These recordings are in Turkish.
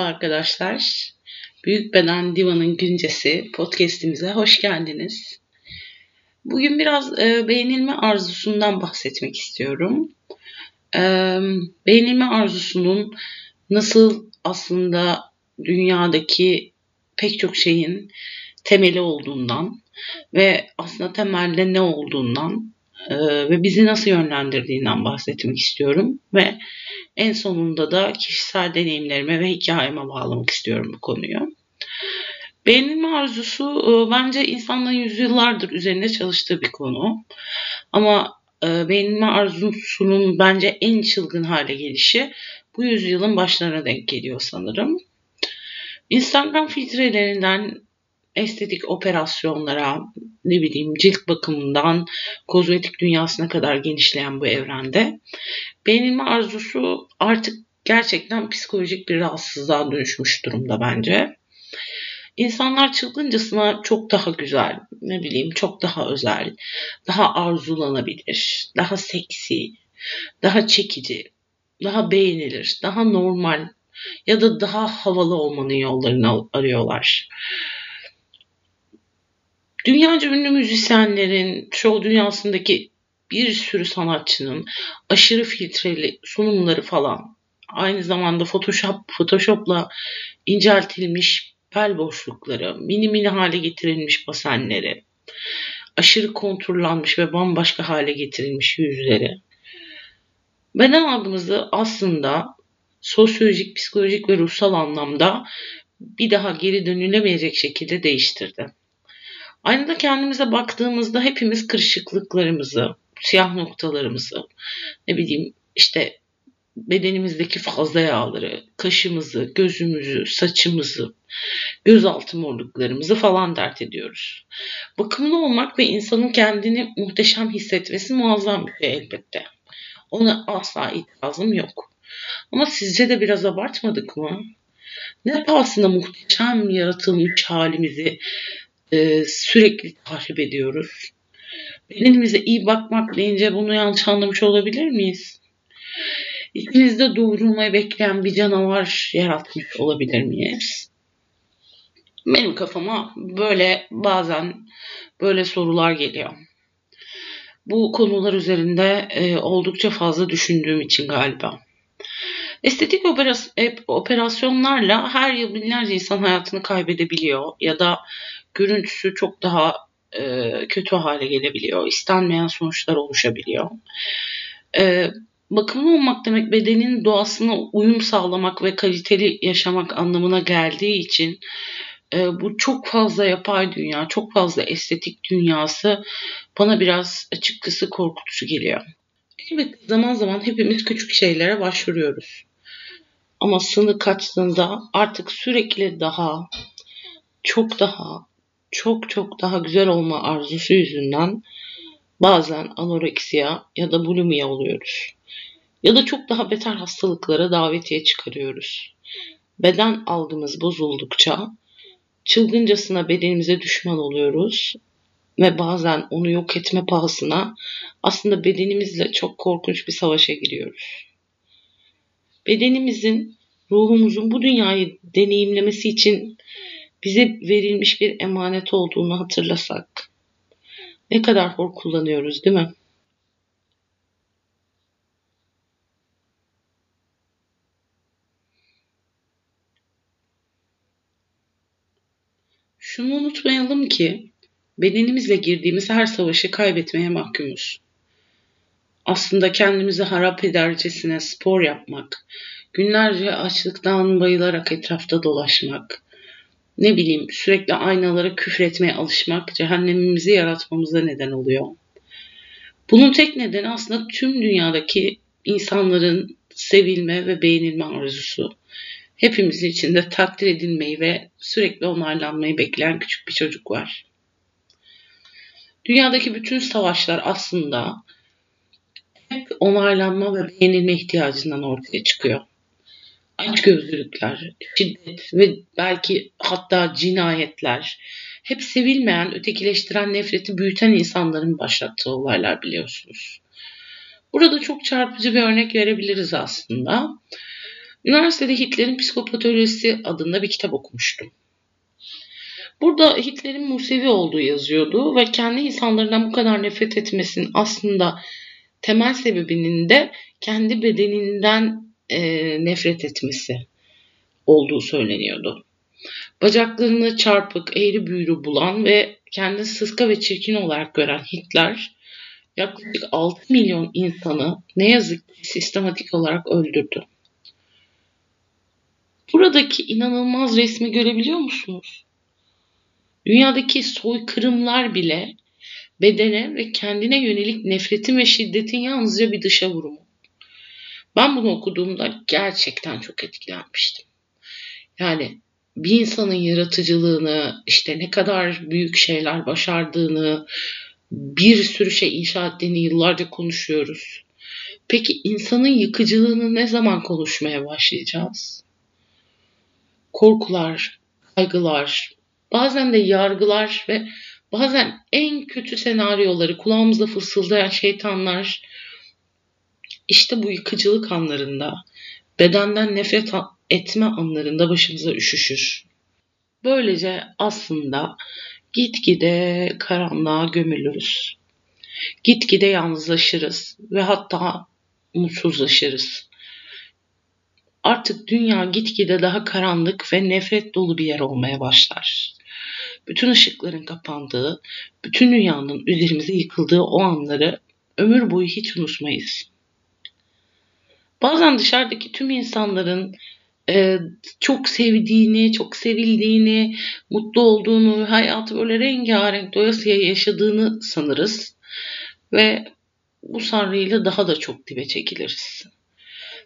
Merhaba arkadaşlar. Büyük Beden Diva'nın güncesi podcast'imize hoş geldiniz. Bugün biraz e, beğenilme arzusundan bahsetmek istiyorum. E, beğenilme arzusunun nasıl aslında dünyadaki pek çok şeyin temeli olduğundan ve aslında temelde ne olduğundan ve bizi nasıl yönlendirdiğinden bahsetmek istiyorum ve en sonunda da kişisel deneyimlerime ve hikayeme bağlamak istiyorum bu konuyu. Beğenilme arzusu e, bence insanların yüzyıllardır üzerinde çalıştığı bir konu. Ama e, beğenilme arzusunun bence en çılgın hale gelişi bu yüzyılın başlarına denk geliyor sanırım. Instagram filtrelerinden estetik operasyonlara, ne bileyim cilt bakımından kozmetik dünyasına kadar genişleyen bu evrende beğenilme arzusu artık gerçekten psikolojik bir rahatsızlığa dönüşmüş durumda bence. İnsanlar çılgıncasına çok daha güzel, ne bileyim çok daha özel, daha arzulanabilir, daha seksi, daha çekici, daha beğenilir, daha normal ya da daha havalı olmanın yollarını arıyorlar. Dünyaca ünlü müzisyenlerin, show dünyasındaki bir sürü sanatçının aşırı filtreli sunumları falan aynı zamanda Photoshop Photoshop'la inceltilmiş bel boşlukları, mini mini hale getirilmiş basenleri, aşırı konturlanmış ve bambaşka hale getirilmiş yüzleri. Beden algımızı aslında sosyolojik, psikolojik ve ruhsal anlamda bir daha geri dönülemeyecek şekilde değiştirdi. Aynada kendimize baktığımızda hepimiz kırışıklıklarımızı, siyah noktalarımızı, ne bileyim işte bedenimizdeki fazla yağları, kaşımızı, gözümüzü, saçımızı, gözaltı morluklarımızı falan dert ediyoruz. Bakımlı olmak ve insanın kendini muhteşem hissetmesi muazzam bir şey elbette. Ona asla itirazım yok. Ama sizce de biraz abartmadık mı? Ne pahasına muhteşem yaratılmış halimizi e, sürekli tahrip ediyoruz. Bedenimize iyi bakmak deyince bunu yanlış anlamış olabilir miyiz? İçimizde doğurulmayı bekleyen bir canavar yaratmış olabilir miyiz? Benim kafama böyle bazen böyle sorular geliyor. Bu konular üzerinde e, oldukça fazla düşündüğüm için galiba. Estetik operasyonlarla her yıl binlerce insan hayatını kaybedebiliyor ya da görüntüsü çok daha e, kötü hale gelebiliyor. İstenmeyen sonuçlar oluşabiliyor. E, bakımlı olmak demek bedenin doğasına uyum sağlamak ve kaliteli yaşamak anlamına geldiği için e, bu çok fazla yapay dünya, çok fazla estetik dünyası bana biraz açıkçası korkutucu geliyor. Evet zaman zaman hepimiz küçük şeylere başvuruyoruz. Ama sınır kaçtığında artık sürekli daha, çok daha, çok çok daha güzel olma arzusu yüzünden bazen anoreksiya ya da bulimia oluyoruz. Ya da çok daha beter hastalıklara davetiye çıkarıyoruz. Beden algımız bozuldukça çılgıncasına bedenimize düşman oluyoruz ve bazen onu yok etme pahasına aslında bedenimizle çok korkunç bir savaşa giriyoruz. Bedenimizin, ruhumuzun bu dünyayı deneyimlemesi için bize verilmiş bir emanet olduğunu hatırlasak ne kadar hor kullanıyoruz değil mi? Şunu unutmayalım ki bedenimizle girdiğimiz her savaşı kaybetmeye mahkumuz. Aslında kendimizi harap edercesine spor yapmak, günlerce açlıktan bayılarak etrafta dolaşmak, ne bileyim sürekli aynalara küfretmeye alışmak cehennemimizi yaratmamıza neden oluyor. Bunun tek nedeni aslında tüm dünyadaki insanların sevilme ve beğenilme arzusu. Hepimizin içinde takdir edilmeyi ve sürekli onaylanmayı bekleyen küçük bir çocuk var. Dünyadaki bütün savaşlar aslında hep onaylanma ve beğenilme ihtiyacından ortaya çıkıyor açgözlülükler, şiddet ve belki hatta cinayetler hep sevilmeyen, ötekileştiren nefreti büyüten insanların başlattığı olaylar biliyorsunuz. Burada çok çarpıcı bir örnek verebiliriz aslında. Üniversitede Hitler'in Psikopatolojisi adında bir kitap okumuştum. Burada Hitler'in Musevi olduğu yazıyordu ve kendi insanlarından bu kadar nefret etmesinin aslında temel sebebinin de kendi bedeninden e, nefret etmesi olduğu söyleniyordu. Bacaklarını çarpık, eğri büğrü bulan ve kendini sıska ve çirkin olarak gören Hitler yaklaşık 6 milyon insanı ne yazık ki sistematik olarak öldürdü. Buradaki inanılmaz resmi görebiliyor musunuz? Dünyadaki soykırımlar bile bedene ve kendine yönelik nefretin ve şiddetin yalnızca bir dışa vurumu. Ben bunu okuduğumda gerçekten çok etkilenmiştim. Yani bir insanın yaratıcılığını, işte ne kadar büyük şeyler başardığını, bir sürü şey inşa ettiğini yıllarca konuşuyoruz. Peki insanın yıkıcılığını ne zaman konuşmaya başlayacağız? Korkular, kaygılar, bazen de yargılar ve bazen en kötü senaryoları kulağımızda fısıldayan şeytanlar işte bu yıkıcılık anlarında, bedenden nefret etme anlarında başımıza üşüşür. Böylece aslında gitgide karanlığa gömülürüz. Gitgide yalnızlaşırız ve hatta mutsuzlaşırız. Artık dünya gitgide daha karanlık ve nefret dolu bir yer olmaya başlar. Bütün ışıkların kapandığı, bütün dünyanın üzerimize yıkıldığı o anları ömür boyu hiç unutmayız. Bazen dışarıdaki tüm insanların e, çok sevdiğini, çok sevildiğini, mutlu olduğunu, hayatı böyle rengarenk doyasıya yaşadığını sanırız. Ve bu sanrıyla daha da çok dibe çekiliriz.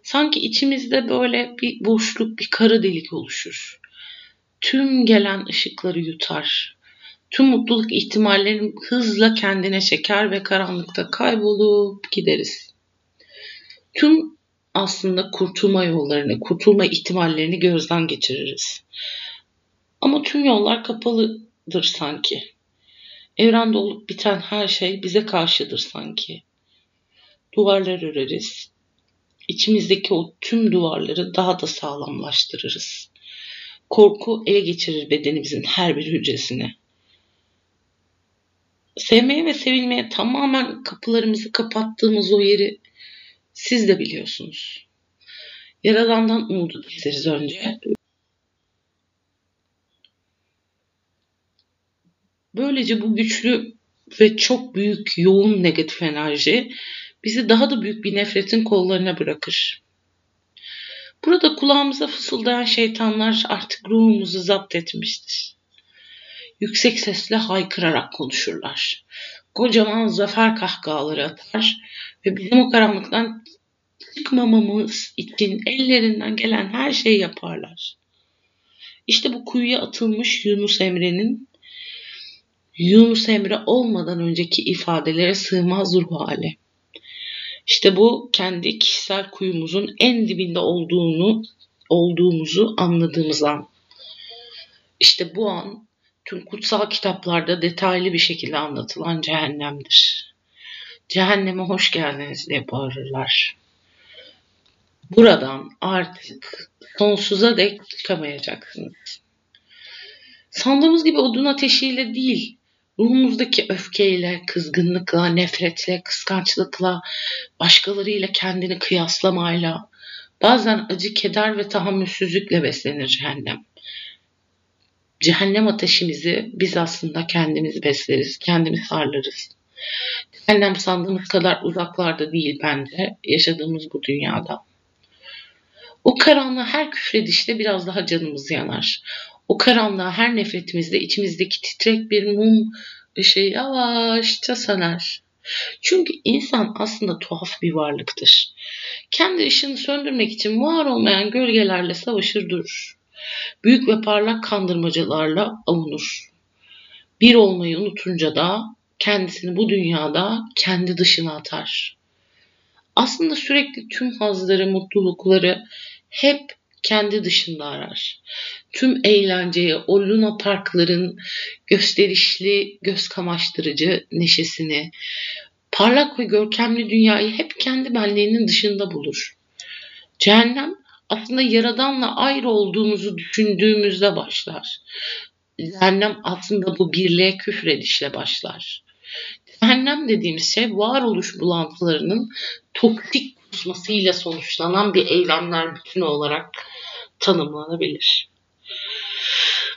Sanki içimizde böyle bir boşluk, bir kara delik oluşur. Tüm gelen ışıkları yutar. Tüm mutluluk ihtimallerini hızla kendine çeker ve karanlıkta kaybolup gideriz. Tüm aslında kurtulma yollarını, kurtulma ihtimallerini gözden geçiririz. Ama tüm yollar kapalıdır sanki. Evrende olup biten her şey bize karşıdır sanki. Duvarlar öreriz. İçimizdeki o tüm duvarları daha da sağlamlaştırırız. Korku ele geçirir bedenimizin her bir hücresini. Sevmeye ve sevilmeye tamamen kapılarımızı kapattığımız o yeri siz de biliyorsunuz. Yaradan'dan umudu keseriz önce. Böylece bu güçlü ve çok büyük yoğun negatif enerji bizi daha da büyük bir nefretin kollarına bırakır. Burada kulağımıza fısıldayan şeytanlar artık ruhumuzu zapt etmiştir. Yüksek sesle haykırarak konuşurlar. Kocaman zafer kahkahaları atar ve bizim o karanlıktan çıkmamamız için ellerinden gelen her şeyi yaparlar. İşte bu kuyuya atılmış Yunus Emre'nin Yunus Emre olmadan önceki ifadelere sığmaz ruh hali. İşte bu kendi kişisel kuyumuzun en dibinde olduğunu olduğumuzu anladığımız an. İşte bu an tüm kutsal kitaplarda detaylı bir şekilde anlatılan cehennemdir. Cehenneme hoş geldiniz diye bağırırlar. Buradan artık sonsuza dek çıkamayacaksınız. Sandığımız gibi odun ateşiyle değil, ruhumuzdaki öfkeyle, kızgınlıkla, nefretle, kıskançlıkla, başkalarıyla kendini kıyaslamayla, bazen acı, keder ve tahammülsüzlükle beslenir cehennem. Cehennem ateşimizi biz aslında kendimiz besleriz, kendimiz harlarız. Cehennem sandığımız kadar uzaklarda değil bence yaşadığımız bu dünyada. O karanlığa her küfredişte biraz daha canımız yanar. O karanlığa her nefretimizde içimizdeki titrek bir mum ışığı yavaşça söner. Çünkü insan aslında tuhaf bir varlıktır. Kendi ışığını söndürmek için var olmayan gölgelerle savaşır durur. Büyük ve parlak kandırmacalarla avunur. Bir olmayı unutunca da kendisini bu dünyada kendi dışına atar. Aslında sürekli tüm hazları, mutlulukları hep kendi dışında arar. Tüm eğlenceyi, o Luna Parkların gösterişli, göz kamaştırıcı neşesini, parlak ve görkemli dünyayı hep kendi benliğinin dışında bulur. Cehennem aslında Yaradan'la ayrı olduğumuzu düşündüğümüzde başlar. Cehennem aslında bu birliğe küfredişle başlar. Cehennem dediğimiz şey varoluş bulantılarının toksik kusmasıyla sonuçlanan bir eylemler bütünü olarak tanımlanabilir.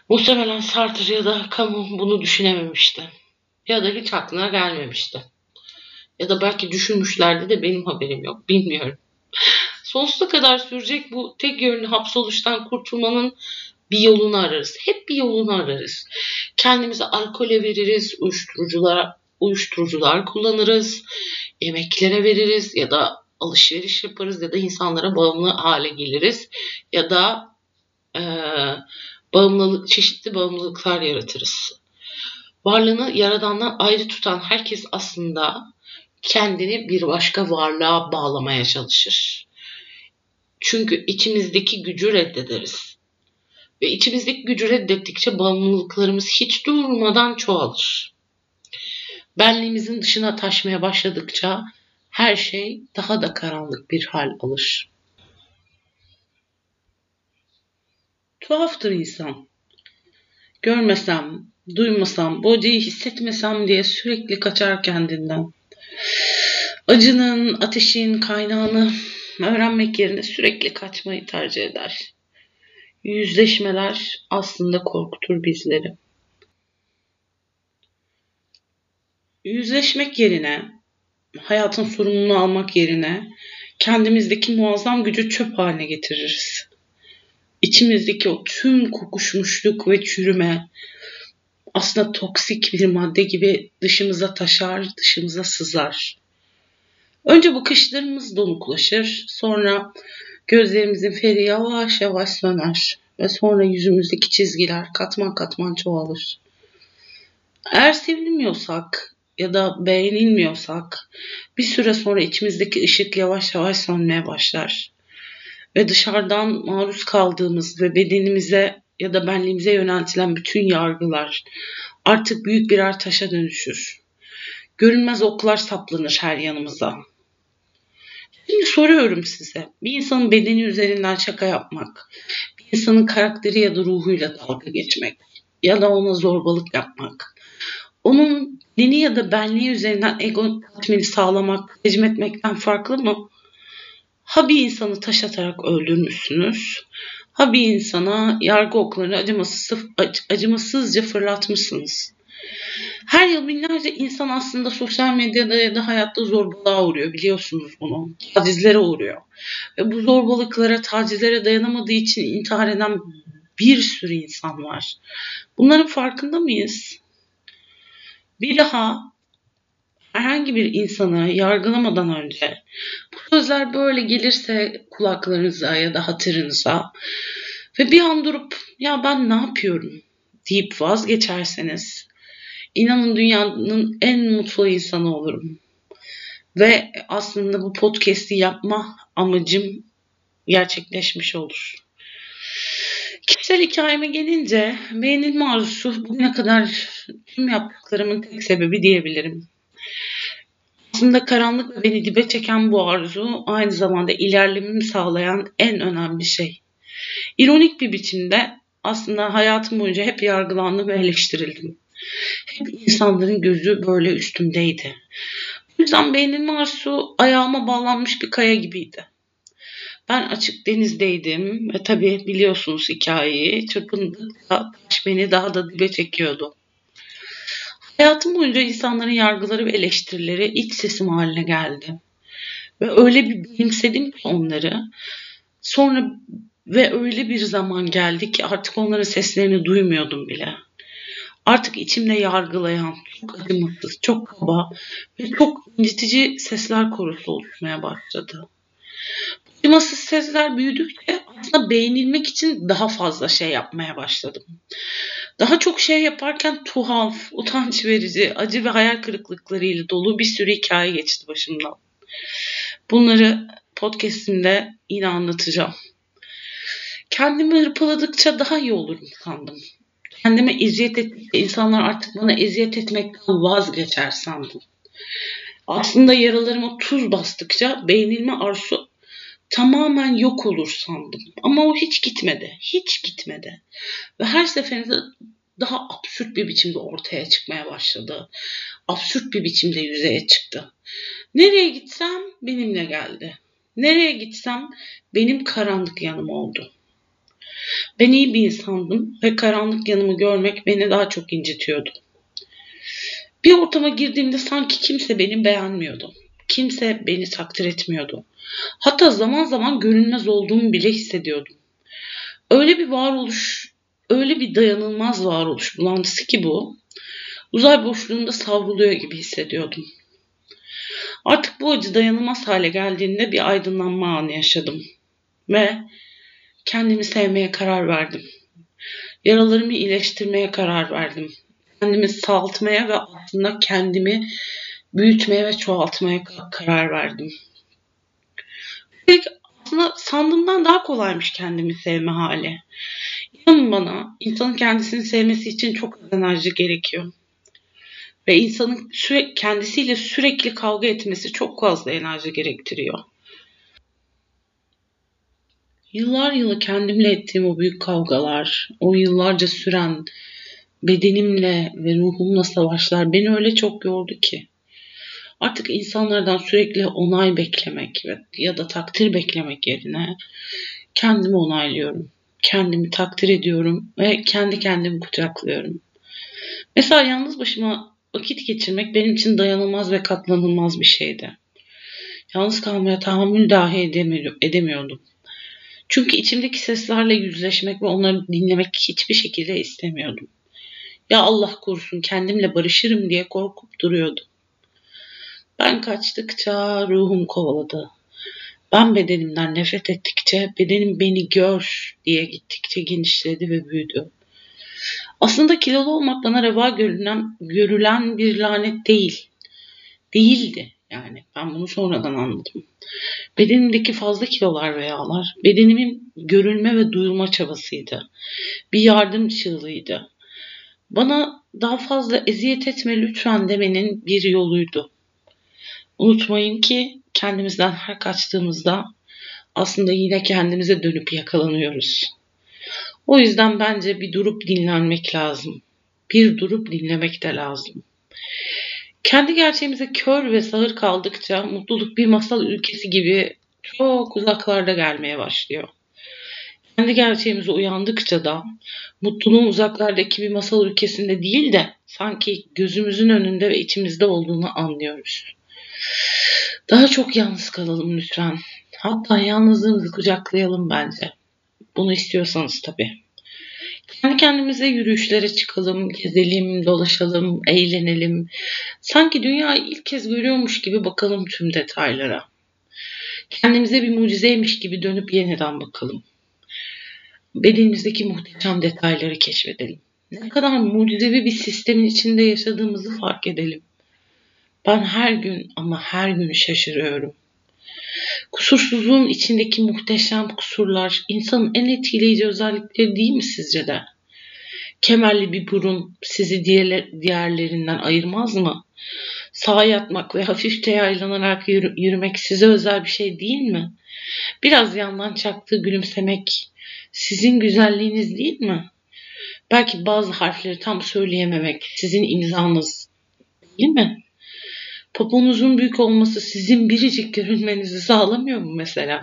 Muhtemelen Sartre ya da Camus bunu düşünememişti. Ya da hiç aklına gelmemişti. Ya da belki düşünmüşlerdi de benim haberim yok. Bilmiyorum. Sonsuza kadar sürecek bu tek yönlü hapsoluştan kurtulmanın bir yolunu ararız. Hep bir yolunu ararız. Kendimizi alkole veririz, uyuşturucular, uyuşturucular kullanırız, yemeklere veririz ya da alışveriş yaparız ya da insanlara bağımlı hale geliriz ya da e, bağımlılık çeşitli bağımlılıklar yaratırız. Varlığını yaradandan ayrı tutan herkes aslında kendini bir başka varlığa bağlamaya çalışır. Çünkü içimizdeki gücü reddederiz. Ve içimizdeki gücü reddettikçe bağımlılıklarımız hiç durmadan çoğalır. Benliğimizin dışına taşmaya başladıkça her şey daha da karanlık bir hal alır. Tuhaftır insan. Görmesem, duymasam, bu acıyı hissetmesem diye sürekli kaçar kendinden. Acının, ateşin kaynağını öğrenmek yerine sürekli kaçmayı tercih eder. Yüzleşmeler aslında korkutur bizleri. Yüzleşmek yerine, hayatın sorumluluğunu almak yerine kendimizdeki muazzam gücü çöp haline getiririz. İçimizdeki o tüm kokuşmuşluk ve çürüme aslında toksik bir madde gibi dışımıza taşar, dışımıza sızar. Önce bakışlarımız donuklaşır, sonra gözlerimizin feri yavaş yavaş söner ve sonra yüzümüzdeki çizgiler katman katman çoğalır. Eğer sevilmiyorsak ya da beğenilmiyorsak bir süre sonra içimizdeki ışık yavaş yavaş sönmeye başlar. Ve dışarıdan maruz kaldığımız ve bedenimize ya da benliğimize yöneltilen bütün yargılar artık büyük birer taşa dönüşür. Görünmez oklar saplanır her yanımıza. Şimdi soruyorum size. Bir insanın bedeni üzerinden şaka yapmak, bir insanın karakteri ya da ruhuyla dalga geçmek ya da ona zorbalık yapmak, onun dini ya da benliği üzerinden ego tatmini sağlamak, hizmetmekten farklı mı? Ha bir insanı taş atarak öldürmüşsünüz, ha bir insana yargı oklarını acımasız, acımasızca fırlatmışsınız. Her yıl binlerce insan aslında sosyal medyada ya da hayatta zorbalığa uğruyor biliyorsunuz bunu. Tacizlere uğruyor. Ve bu zorbalıklara, tacizlere dayanamadığı için intihar eden bir sürü insan var. Bunların farkında mıyız? Bir daha herhangi bir insanı yargılamadan önce bu sözler böyle gelirse kulaklarınıza ya da hatırınıza ve bir an durup ya ben ne yapıyorum deyip vazgeçerseniz inanın dünyanın en mutlu insanı olurum. Ve aslında bu podcast'i yapma amacım gerçekleşmiş olur. Kişisel hikayeme gelince beğenilme arzusu bugüne kadar tüm yaptıklarımın tek sebebi diyebilirim. Aslında karanlık ve beni dibe çeken bu arzu aynı zamanda ilerlememi sağlayan en önemli şey. İronik bir biçimde aslında hayatım boyunca hep yargılandım ve eleştirildim. Hep insanların gözü böyle üstümdeydi. O yüzden beğenilme arzusu ayağıma bağlanmış bir kaya gibiydi. Ben açık denizdeydim ve tabii biliyorsunuz hikayeyi. Çırpındıkça taş beni daha da dibe çekiyordu. Hayatım boyunca insanların yargıları ve eleştirileri iç sesim haline geldi. Ve öyle bir bilimsedim ki onları. Sonra ve öyle bir zaman geldi ki artık onların seslerini duymuyordum bile. Artık içimde yargılayan, çok acımasız, çok kaba ve çok incitici sesler korusu oluşmaya başladı. Acımasız sesler büyüdükçe aslında beğenilmek için daha fazla şey yapmaya başladım. Daha çok şey yaparken tuhaf, utanç verici, acı ve hayal kırıklıklarıyla dolu bir sürü hikaye geçti başımdan. Bunları podcastimde yine anlatacağım. Kendimi hırpaladıkça daha iyi olurum sandım. Kendime eziyet ettikçe insanlar artık bana eziyet etmekten vazgeçer sandım. Aslında yaralarıma tuz bastıkça beğenilme arzusu tamamen yok olur sandım. Ama o hiç gitmedi. Hiç gitmedi. Ve her seferinde daha absürt bir biçimde ortaya çıkmaya başladı. Absürt bir biçimde yüzeye çıktı. Nereye gitsem benimle geldi. Nereye gitsem benim karanlık yanım oldu. Ben iyi bir insandım ve karanlık yanımı görmek beni daha çok incitiyordu. Bir ortama girdiğimde sanki kimse beni beğenmiyordu. Kimse beni takdir etmiyordu. Hatta zaman zaman görünmez olduğumu bile hissediyordum. Öyle bir varoluş, öyle bir dayanılmaz varoluş bulantısı ki bu. Uzay boşluğunda savruluyor gibi hissediyordum. Artık bu acı dayanılmaz hale geldiğinde bir aydınlanma anı yaşadım. Ve kendimi sevmeye karar verdim. Yaralarımı iyileştirmeye karar verdim. Kendimi saltmaya ve aslında kendimi büyütmeye ve çoğaltmaya karar verdim. İlk aslında sandığımdan daha kolaymış kendimi sevme hali. İnanın bana insanın kendisini sevmesi için çok az enerji gerekiyor. Ve insanın süre, kendisiyle sürekli kavga etmesi çok fazla enerji gerektiriyor. Yıllar yılı kendimle ettiğim o büyük kavgalar, o yıllarca süren bedenimle ve ruhumla savaşlar beni öyle çok yordu ki. Artık insanlardan sürekli onay beklemek ya da takdir beklemek yerine kendimi onaylıyorum. Kendimi takdir ediyorum ve kendi kendimi kucaklıyorum. Mesela yalnız başıma vakit geçirmek benim için dayanılmaz ve katlanılmaz bir şeydi. Yalnız kalmaya tahammül dahi edemiyordum. Çünkü içimdeki seslerle yüzleşmek ve onları dinlemek hiçbir şekilde istemiyordum. Ya Allah korusun kendimle barışırım diye korkup duruyordum. Ben kaçtıkça ruhum kovaladı. Ben bedenimden nefret ettikçe bedenim beni gör diye gittikçe genişledi ve büyüdü. Aslında kilolu olmak bana reva görülen, görülen bir lanet değil. Değildi yani. Ben bunu sonradan anladım. Bedenimdeki fazla kilolar ve yağlar bedenimin görülme ve duyulma çabasıydı. Bir yardım çığlığıydı. Bana daha fazla eziyet etme lütfen demenin bir yoluydu. Unutmayın ki kendimizden her kaçtığımızda aslında yine kendimize dönüp yakalanıyoruz. O yüzden bence bir durup dinlenmek lazım. Bir durup dinlemek de lazım. Kendi gerçeğimize kör ve sağır kaldıkça mutluluk bir masal ülkesi gibi çok uzaklarda gelmeye başlıyor. Kendi gerçeğimize uyandıkça da mutluluğun uzaklardaki bir masal ülkesinde değil de sanki gözümüzün önünde ve içimizde olduğunu anlıyoruz. Daha çok yalnız kalalım lütfen. Hatta yalnızlığımızı kucaklayalım bence. Bunu istiyorsanız tabii. Kendi kendimize yürüyüşlere çıkalım, gezelim, dolaşalım, eğlenelim. Sanki dünyayı ilk kez görüyormuş gibi bakalım tüm detaylara. Kendimize bir mucizeymiş gibi dönüp yeniden bakalım. Bedenimizdeki muhteşem detayları keşfedelim. Ne kadar mucizevi bir sistemin içinde yaşadığımızı fark edelim. Ben her gün ama her gün şaşırıyorum. Kusursuzluğun içindeki muhteşem kusurlar insanın en etkileyici özellikleri değil mi sizce de? Kemerli bir burun sizi diğerler, diğerlerinden ayırmaz mı? Sağa yatmak ve hafifçe yaylanarak yürü, yürümek size özel bir şey değil mi? Biraz yandan çaktığı gülümsemek sizin güzelliğiniz değil mi? Belki bazı harfleri tam söyleyememek sizin imzanız değil mi? Poponuzun büyük olması sizin biricik görünmenizi sağlamıyor mu mesela?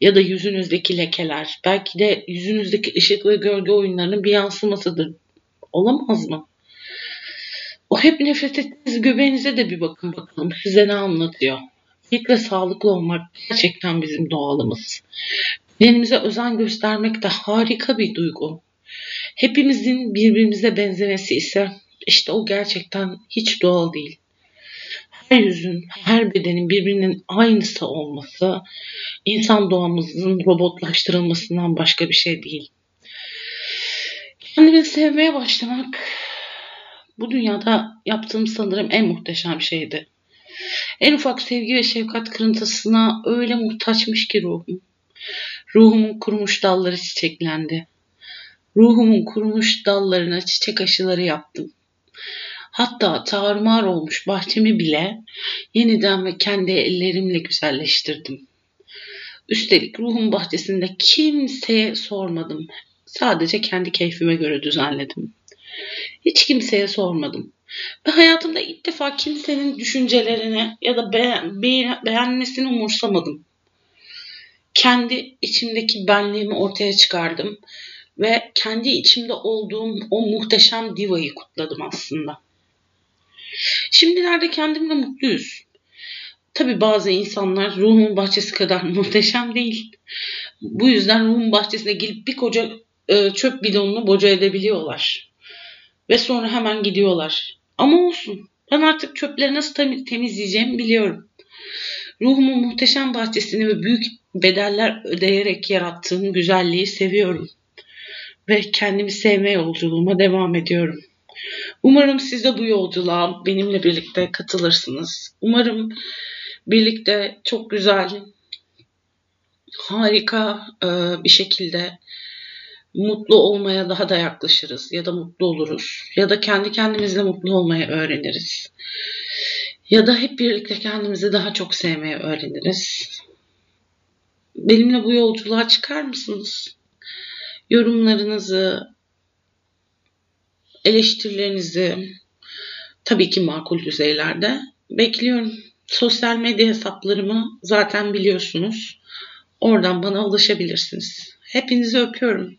Ya da yüzünüzdeki lekeler, belki de yüzünüzdeki ışık ve gölge oyunlarının bir yansımasıdır. Olamaz mı? O hep nefret ettiğiniz göbeğinize de bir bakın bakalım size ne anlatıyor. Fit ve sağlıklı olmak gerçekten bizim doğalımız. Bedenimize özen göstermek de harika bir duygu. Hepimizin birbirimize benzemesi ise işte o gerçekten hiç doğal değil her yüzün, her bedenin birbirinin aynısı olması insan doğamızın robotlaştırılmasından başka bir şey değil. Kendimi sevmeye başlamak bu dünyada yaptığım sanırım en muhteşem şeydi. En ufak sevgi ve şefkat kırıntısına öyle muhtaçmış ki ruhum. Ruhumun kurumuş dalları çiçeklendi. Ruhumun kurumuş dallarına çiçek aşıları yaptım. Hatta tarumar olmuş bahçemi bile yeniden ve kendi ellerimle güzelleştirdim. Üstelik ruhun bahçesinde kimseye sormadım. Sadece kendi keyfime göre düzenledim. Hiç kimseye sormadım. Ve hayatımda ilk defa kimsenin düşüncelerini ya da beğen, beğen, beğenmesini umursamadım. Kendi içimdeki benliğimi ortaya çıkardım ve kendi içimde olduğum o muhteşem divayı kutladım aslında. Şimdilerde kendimle mutluyuz. Tabi bazı insanlar ruhun bahçesi kadar muhteşem değil. Bu yüzden ruhun bahçesine gelip bir koca e, çöp bidonunu boca edebiliyorlar. Ve sonra hemen gidiyorlar. Ama olsun. Ben artık çöpleri nasıl temizleyeceğimi biliyorum. Ruhumun muhteşem bahçesini ve büyük bedeller ödeyerek yarattığım güzelliği seviyorum. Ve kendimi sevme yolculuğuma devam ediyorum. Umarım siz de bu yolculuğa benimle birlikte katılırsınız. Umarım birlikte çok güzel, harika e, bir şekilde mutlu olmaya daha da yaklaşırız ya da mutlu oluruz ya da kendi kendimizle mutlu olmayı öğreniriz. Ya da hep birlikte kendimizi daha çok sevmeye öğreniriz. Benimle bu yolculuğa çıkar mısınız? Yorumlarınızı, eleştirilerinizi tabii ki makul düzeylerde bekliyorum. Sosyal medya hesaplarımı zaten biliyorsunuz. Oradan bana ulaşabilirsiniz. Hepinizi öpüyorum.